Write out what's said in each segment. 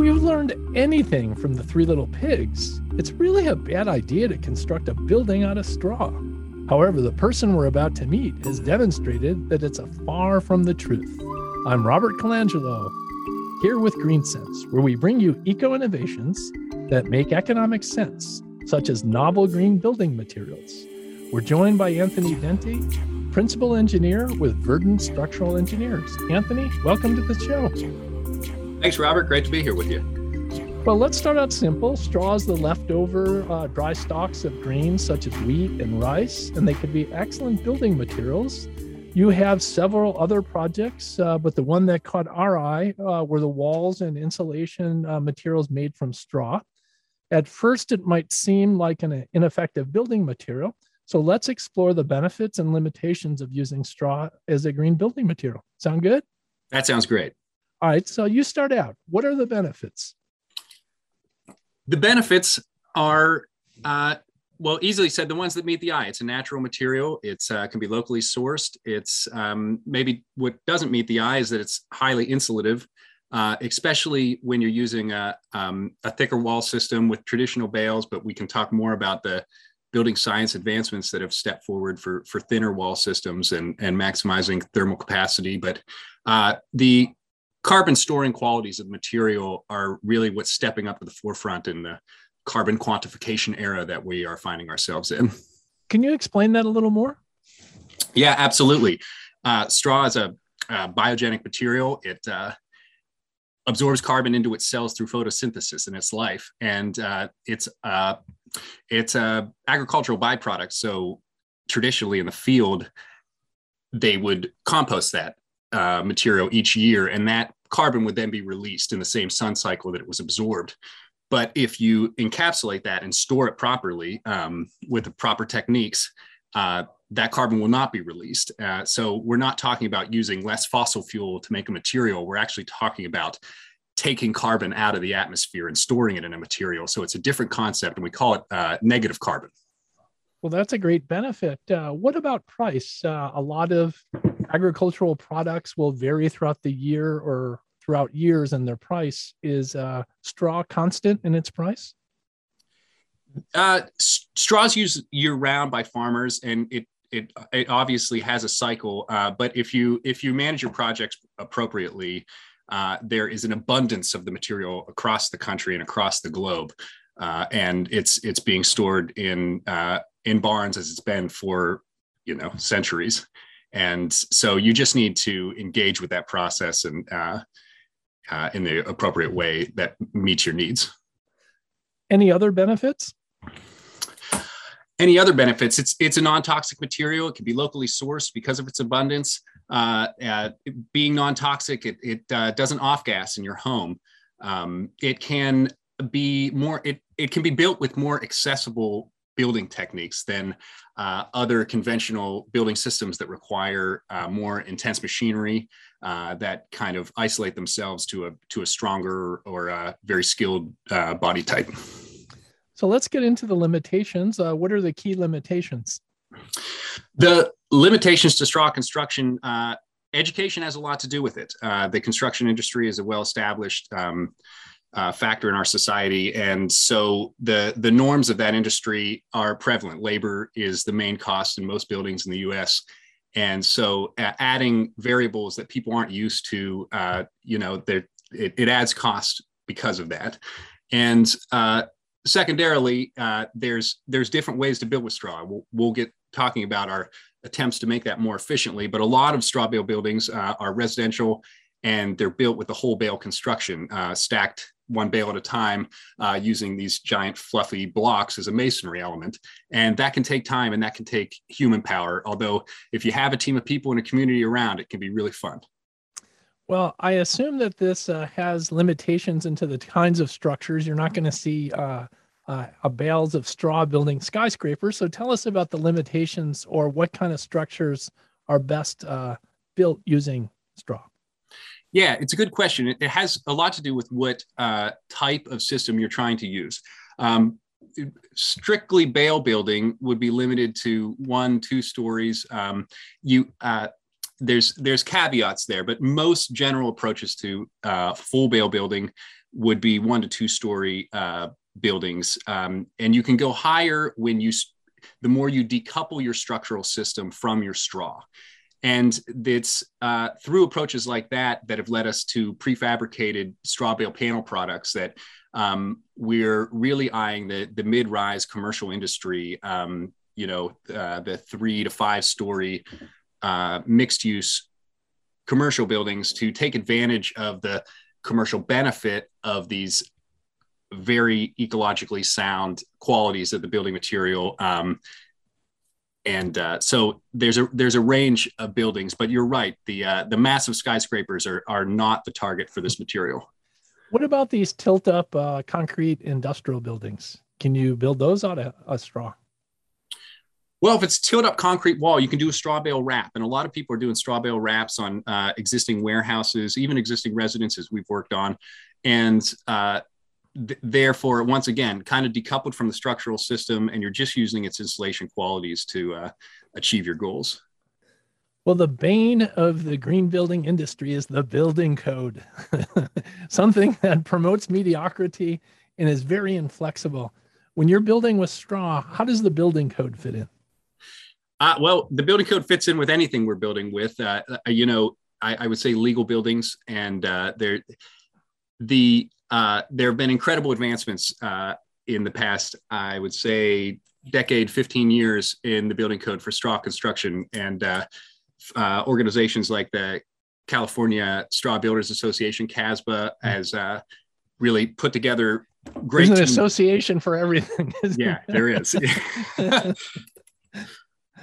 we've learned anything from the three little pigs, it's really a bad idea to construct a building out of straw. However, the person we're about to meet has demonstrated that it's a far from the truth. I'm Robert Colangelo, here with GreenSense, where we bring you eco innovations that make economic sense, such as novel green building materials. We're joined by Anthony Dente, principal engineer with Verdant Structural Engineers. Anthony, welcome to the show. Thanks, Robert. Great to be here with you. Well, let's start out simple. Straw is the leftover uh, dry stalks of grains such as wheat and rice, and they could be excellent building materials. You have several other projects, uh, but the one that caught our eye uh, were the walls and insulation uh, materials made from straw. At first, it might seem like an ineffective building material. So let's explore the benefits and limitations of using straw as a green building material. Sound good? That sounds great. All right, so you start out. What are the benefits? The benefits are, uh, well, easily said, the ones that meet the eye. It's a natural material. It's uh, can be locally sourced. It's um, maybe what doesn't meet the eye is that it's highly insulative, uh, especially when you're using a, um, a thicker wall system with traditional bales. But we can talk more about the building science advancements that have stepped forward for for thinner wall systems and and maximizing thermal capacity. But uh, the carbon storing qualities of material are really what's stepping up to the forefront in the carbon quantification era that we are finding ourselves in. Can you explain that a little more? Yeah, absolutely. Uh, straw is a, a, biogenic material. It uh, absorbs carbon into its cells through photosynthesis in its life, and uh, it's uh, it's a agricultural byproduct. So traditionally in the field, they would compost that uh, material each year, and that carbon would then be released in the same sun cycle that it was absorbed. But if you encapsulate that and store it properly um, with the proper techniques, uh, that carbon will not be released. Uh, so we're not talking about using less fossil fuel to make a material. We're actually talking about taking carbon out of the atmosphere and storing it in a material. So it's a different concept, and we call it uh, negative carbon. Well, that's a great benefit. Uh, what about price? Uh, a lot of agricultural products will vary throughout the year or throughout years, and their price is uh, straw constant in its price. Uh, straws used year round by farmers, and it it it obviously has a cycle. Uh, but if you if you manage your projects appropriately, uh, there is an abundance of the material across the country and across the globe. Uh, and it's it's being stored in uh, in barns as it's been for you know centuries and so you just need to engage with that process and uh, uh, in the appropriate way that meets your needs. Any other benefits? Any other benefits? It's it's a non-toxic material. It can be locally sourced because of its abundance. Uh, uh being non-toxic it, it uh, doesn't off gas in your home. Um, it can be more it, it can be built with more accessible building techniques than uh, other conventional building systems that require uh, more intense machinery uh, that kind of isolate themselves to a to a stronger or a very skilled uh, body type. So let's get into the limitations. Uh, what are the key limitations? The limitations to straw construction. Uh, education has a lot to do with it. the construction industry is a well-established um, uh, factor in our society, and so the the norms of that industry are prevalent. Labor is the main cost in most buildings in the U.S. And so, uh, adding variables that people aren't used to, uh, you know, it, it adds cost because of that. And uh, secondarily, uh, there's there's different ways to build with straw. We'll, we'll, get talking about our attempts to make that more efficiently. But a lot of straw bale buildings uh, are residential, and they're built with the whole bale construction, uh, stacked one bale at a time uh, using these giant fluffy blocks as a masonry element. And that can take time and that can take human power. Although, if you have a team of people in a community around, it can be really fun. Well, I assume that this uh, has limitations into the kinds of structures. You're not going to see uh, uh, bales of straw building skyscrapers. So tell us about the limitations or what kind of structures are best uh, built using straw. Yeah, it's a good question. It, it has a lot to do with what uh, type of system you're trying to use. Um, strictly bale building would be limited to one, two stories. Um, you uh, there's there's caveats there, but most general approaches to uh, full bale building would be one to two story uh, buildings, um, and you can go higher when you the more you decouple your structural system from your straw. And it's uh, through approaches like that that have led us to prefabricated straw bale panel products that um, we're really eyeing the, the mid-rise commercial industry, um, you know, uh, the three to five story uh, mixed use commercial buildings to take advantage of the commercial benefit of these very ecologically sound qualities of the building material. Um, and uh, so there's a there's a range of buildings, but you're right. The uh, the massive skyscrapers are are not the target for this material. What about these tilt up uh, concrete industrial buildings? Can you build those out of a straw? Well, if it's tilt up concrete wall, you can do a straw bale wrap, and a lot of people are doing straw bale wraps on uh, existing warehouses, even existing residences we've worked on, and uh, th- therefore, once again, kind of decoupled from the structural system, and you're just using its insulation qualities to uh, achieve your goals. Well, the bane of the green building industry is the building code, something that promotes mediocrity and is very inflexible. When you're building with straw, how does the building code fit in? Uh, well, the building code fits in with anything we're building with. Uh, uh you know, I, I, would say legal buildings, and uh, there, the uh, there have been incredible advancements uh, in the past, I would say, decade, 15 years in the building code for straw construction. And uh, uh organizations like the California Straw Builders Association, CASBA, hmm. has uh, really put together great. There's an association for everything. yeah, there is.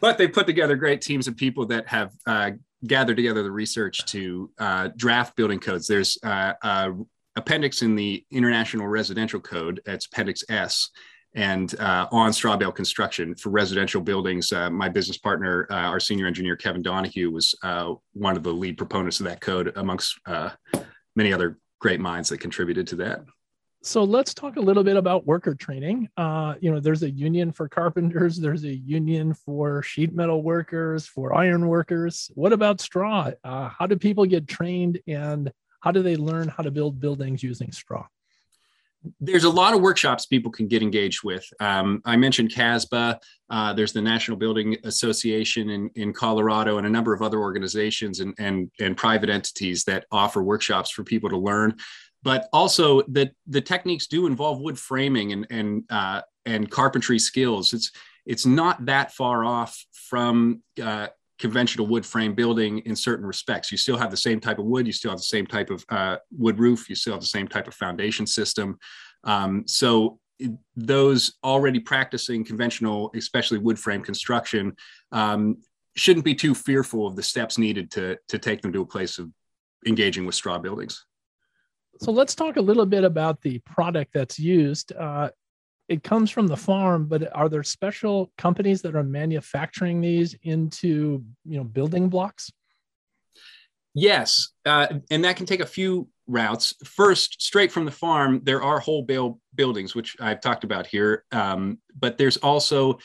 but they put together great teams of people that have uh, gathered together the research to uh, draft building codes. There's uh, a appendix in the International Residential Code. That's Appendix S. And uh, on straw bale construction for residential buildings, uh, my business partner, uh, our senior engineer Kevin Donahue, was uh, one of the lead proponents of that code, amongst uh, many other great minds that contributed to that. So let's talk a little bit about worker training. Uh, you know, there's a union for carpenters, there's a union for sheet metal workers, for iron workers. What about straw? how do people get trained and how do they learn how to build buildings using straw? There's a lot of workshops people can get engaged with. Um, I mentioned CASBA. Uh, there's the National Building Association in, in Colorado and a number of other organizations and, and, and private entities that offer workshops for people to learn. But also the, the techniques do involve wood framing and, and, uh, and carpentry skills. It's, it's not that far off from uh, conventional wood frame building in certain respects. You still have the same type of wood, you still have the same type of uh, wood roof, you still have the same type of foundation system. Um, so those already practicing conventional, especially wood frame construction, um, shouldn't be too fearful of the steps needed to, to take them to a place of engaging with straw buildings. So let's talk a little bit about the product that's used. Uh, it comes from the farm, but are there special companies that are manufacturing these into you know building blocks? Yes, uh, and that can take a few routes. First, straight from the farm, there are whole bale buildings, which I've talked about here. Um, but there's also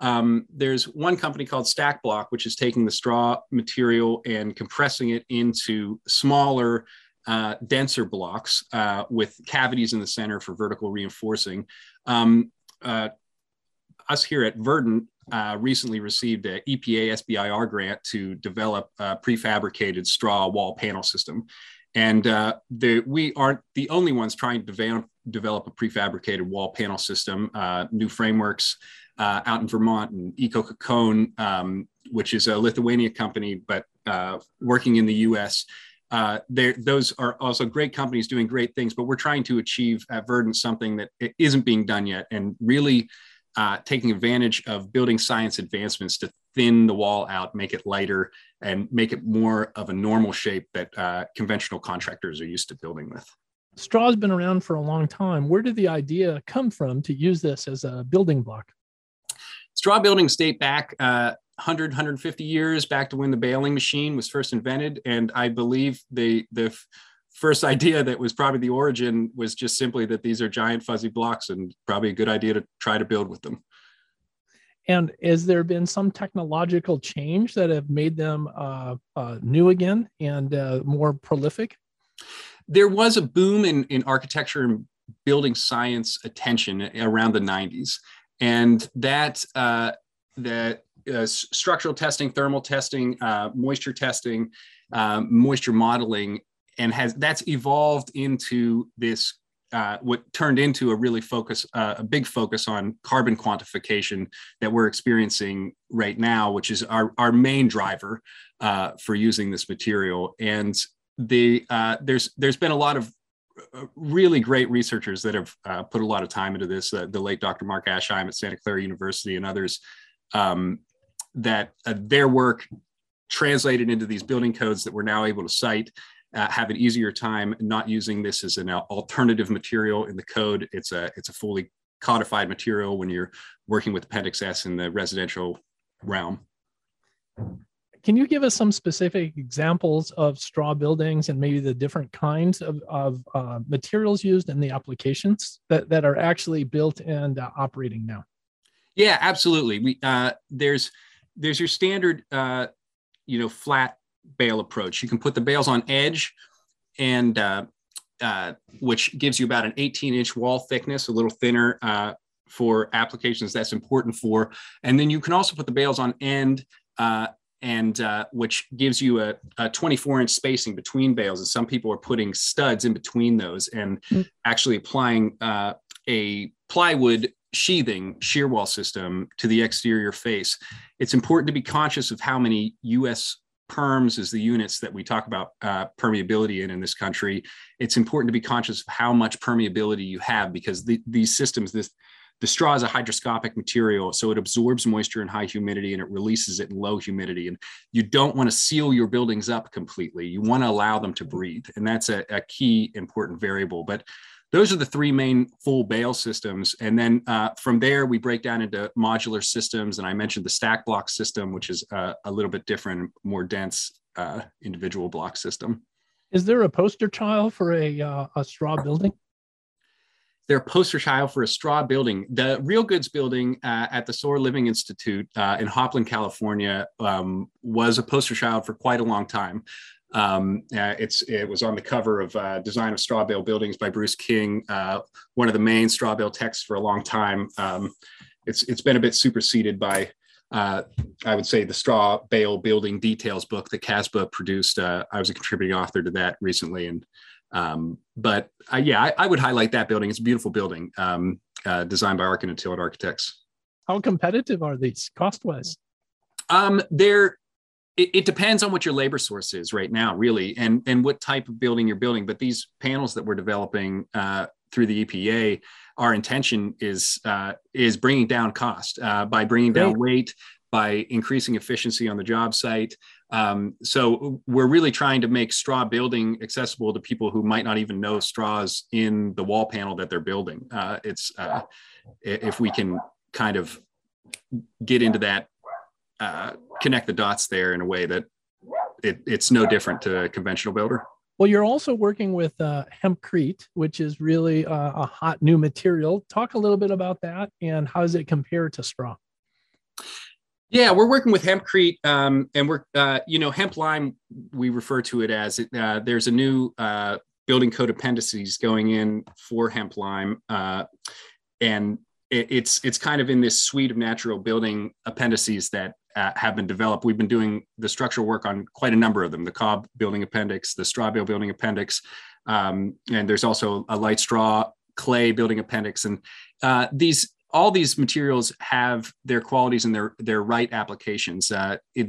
um, there's one company called Stack Block, which is taking the straw material and compressing it into smaller, uh, denser blocks uh, with cavities in the center for vertical reinforcing. Um, uh, us here at Verdant uh, recently received an EPA SBIR grant to develop a prefabricated straw wall panel system. And uh, the, we aren't the only ones trying to develop, develop a prefabricated wall panel system. Uh, new frameworks uh, out in Vermont and Eco um, which is a Lithuania company, but uh, working in the US, uh, those are also great companies doing great things, but we're trying to achieve at Verdant something that isn't being done yet and really uh, taking advantage of building science advancements to thin the wall out, make it lighter, and make it more of a normal shape that uh, conventional contractors are used to building with. Straw's been around for a long time. Where did the idea come from to use this as a building block? Straw buildings date back uh, 100 150 years back to when the baling machine was first invented and i believe the the first idea that was probably the origin was just simply that these are giant fuzzy blocks and probably a good idea to try to build with them And has there been some technological change that have made them uh, uh, new again and uh, more prolific? There was a boom in, in architecture and building science attention around the 90s. And that, uh, that uh, structural testing, thermal testing, uh, moisture testing, um, moisture modeling, and has that's evolved into this uh, what turned into a really focus, uh, a big focus on carbon quantification that we're experiencing right now, which is our, our main driver uh, for using this material. And the uh, there's there's been a lot of uh, really great researchers that have uh, put a lot of time into this. the late Dr. Mark Aschheim at Santa Clara University and others um, that their work translated into these building codes that we're now able to cite uh, have an easier time not using this as an alternative material in the code. It's a it's a fully codified material when you're working with Appendix S in the residential realm. Can you give us some specific examples of straw buildings and maybe the different kinds of, of uh, materials used in the applications that, that are actually built and uh, operating now? Yeah, absolutely. We uh, there's there's your standard uh, you know flat bale approach. You can put the bales on edge and uh, uh, which gives you about an 18 inch wall thickness, a little thinner uh, for applications that's important for. And then you can also put the bales on end uh, and uh, which gives you a, a, 24 inch spacing between bales. And some people are putting studs in between those and mm-hmm. actually applying uh, a plywood sheathing shear wall system to the exterior face. It's important to be conscious of how many US perms is the units that we talk about uh, permeability in in this country. It's important to be conscious of how much permeability you have because the, these systems, this the straw is a hygroscopic material, so it absorbs moisture in high humidity and it releases it in low humidity. And you don't want to seal your buildings up completely. You want to allow them to breathe, and that's a, a key important variable. But those are the three main full bale systems. And then uh, from there, we break down into modular systems. And I mentioned the stack block system, which is uh, a little bit different, more dense uh, individual block system. Is there a poster child for a, uh, a straw building? They're a poster child for a straw building. The Real Goods building uh, at the Solar Living Institute uh, in Hopland, California, um, was a poster child for quite a long time. Um, uh, it's it was on the cover of uh, Design of Straw Bale Buildings by Bruce King, uh, one of the main straw bale texts for a long time. Um, it's it's been a bit superseded by uh, I would say the Straw Bale Building Details book that CASBA produced. Uh, I was a contributing author to that recently, and um, but uh, yeah, I, I, would highlight that building. It's a beautiful building um, designed by Arkin and Tilt Architects. How competitive are these cost wise? Um, they're it, it, depends on what your labor source is right now, really, and and what type of building you're building. But these panels that we're developing uh, through the EPA, our intention is uh, is bringing down cost uh, by bringing down weight, by increasing efficiency on the job site. Um, so we're really trying to make straw building accessible to people who might not even know straws in the wall panel that they're building. Uh, it's uh, if we can kind of get into that uh, connect the dots there in a way that it, it's no different to a conventional builder. Well, you're also working with uh, hempcrete, which is really uh, a hot new material. Talk a little bit about that and how does it compare to straw? Yeah, we're working with hempcrete, um, and we're uh, you know hemp lime. We refer to it as uh, there's a new uh, building code appendices going in for hemp lime, uh, and it, it's it's kind of in this suite of natural building appendices that uh, have been developed. We've been doing the structural work on quite a number of them: the Cob Building Appendix, the Straw Bale Building Appendix, um, and there's also a light straw clay building appendix. And uh, these all these materials have their qualities and their their right applications. Uh, it,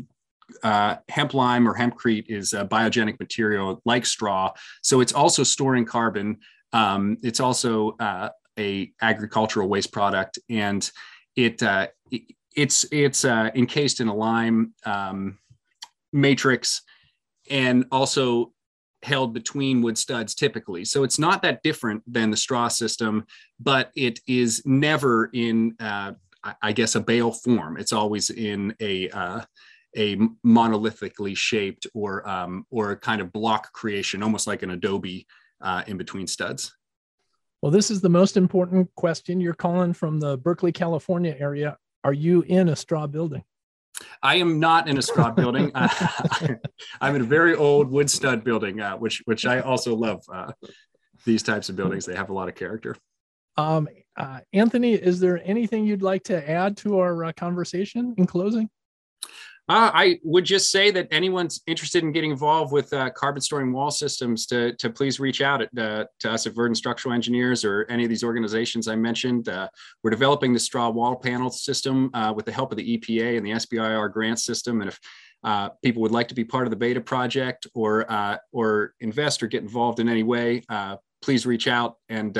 uh, hemp lime or hempcrete is a biogenic material like straw, so it's also storing carbon. Um, it's also uh, a agricultural waste product, and it, uh, it it's it's uh, encased in a lime um, matrix and also held between wood studs typically. So it's not that different than the straw system, but it is never in, uh, I guess, a bale form. It's always in a uh, a monolithically shaped or um, or a kind of block creation, almost like an adobe uh, in between studs. Well, this is the most important question. You're calling from the Berkeley, California area Are you in a straw building? I am not in a straw building. Uh, I'm in a very old wood stud building, uh, which which I also love. Uh, these types of buildings they have a lot of character. Um, uh, Anthony, is there anything you'd like to add to our uh, conversation in closing? Uh, I would just say that anyone's interested in getting involved with uh, carbon storing wall systems to, to please reach out at, uh, to us at Verdant Structural Engineers or any of these organizations I mentioned. Uh, we're developing the straw wall panel system uh, with the help of the EPA and the SBIR grant system. And if uh, people would like to be part of the beta project or or invest or get involved in any way, please reach out. And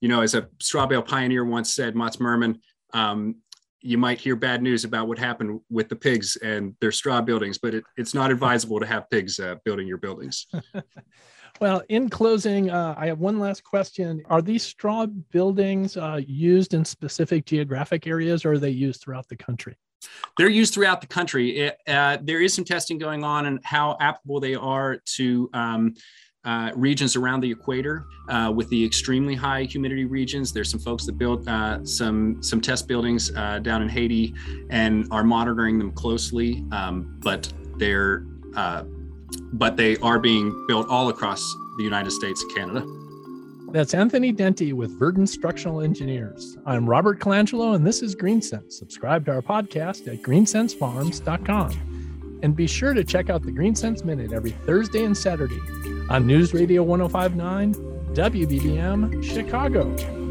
you know, as a straw bale pioneer once said, Matts Myhrman, um, you might hear bad news about what happened with the pigs and their straw buildings, but it, it's not advisable to have pigs uh, building your buildings. well, in closing, uh, I have one last question. Are these straw buildings uh, used in specific geographic areas or are they used throughout the country? They're used throughout the country. It, uh, there is some testing going on and how applicable they are to um, uh, regions around the equator uh, with the extremely high humidity regions. There's some folks that built uh, some some test buildings uh, down in Haiti and are monitoring them closely. Um, but they're uh, but they are being built all across the United States and Canada. That's Anthony Dente with Verdant Structural Engineers. I'm Robert Colangelo, and this is GreenSense. Subscribe to our podcast at greensensefarms.com. And be sure to check out the GreenSense Minute every Thursday and Saturday on News Radio 1059, WBBM, Chicago.